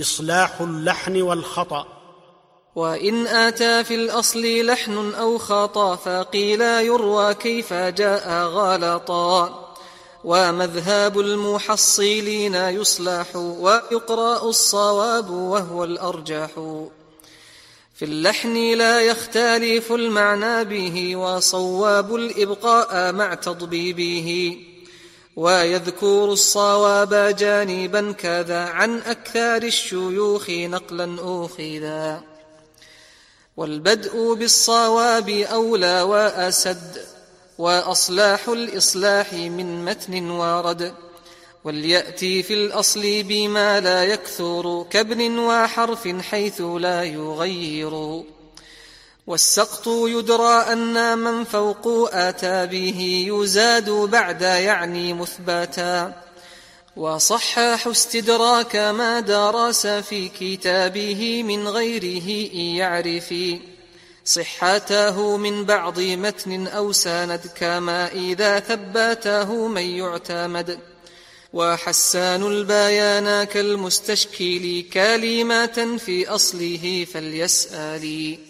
إصلاح اللحن والخطأ. وإن آتى في الأصل لحن أو خطا فقيل يروى كيف جاء غلطا. ومذهب المحصلين يصلح ويقرأ الصواب وهو الأرجح. في اللحن لا يختلف المعنى به وصواب الإبقاء مع تضبيبه. ويذكر الصواب جانبا كذا عن أكثر الشيوخ نقلا أوخذا. والبدء بالصواب أولى وأسد وأصلاح الإصلاح من متن ورد وليأتي في الأصل بما لا يكثر كابن وحرف حيث لا يغير. والسقط يدرى أن من فوق آتى به يزاد بعد يعني مثبتا وصحح استدراك ما درس في كتابه من غيره إن يعرف. صحته من بعض متن أو ساند كما إذا ثبته من يعتمد. وحسان البيان كالمستشكل كلمات في أصله فليسألي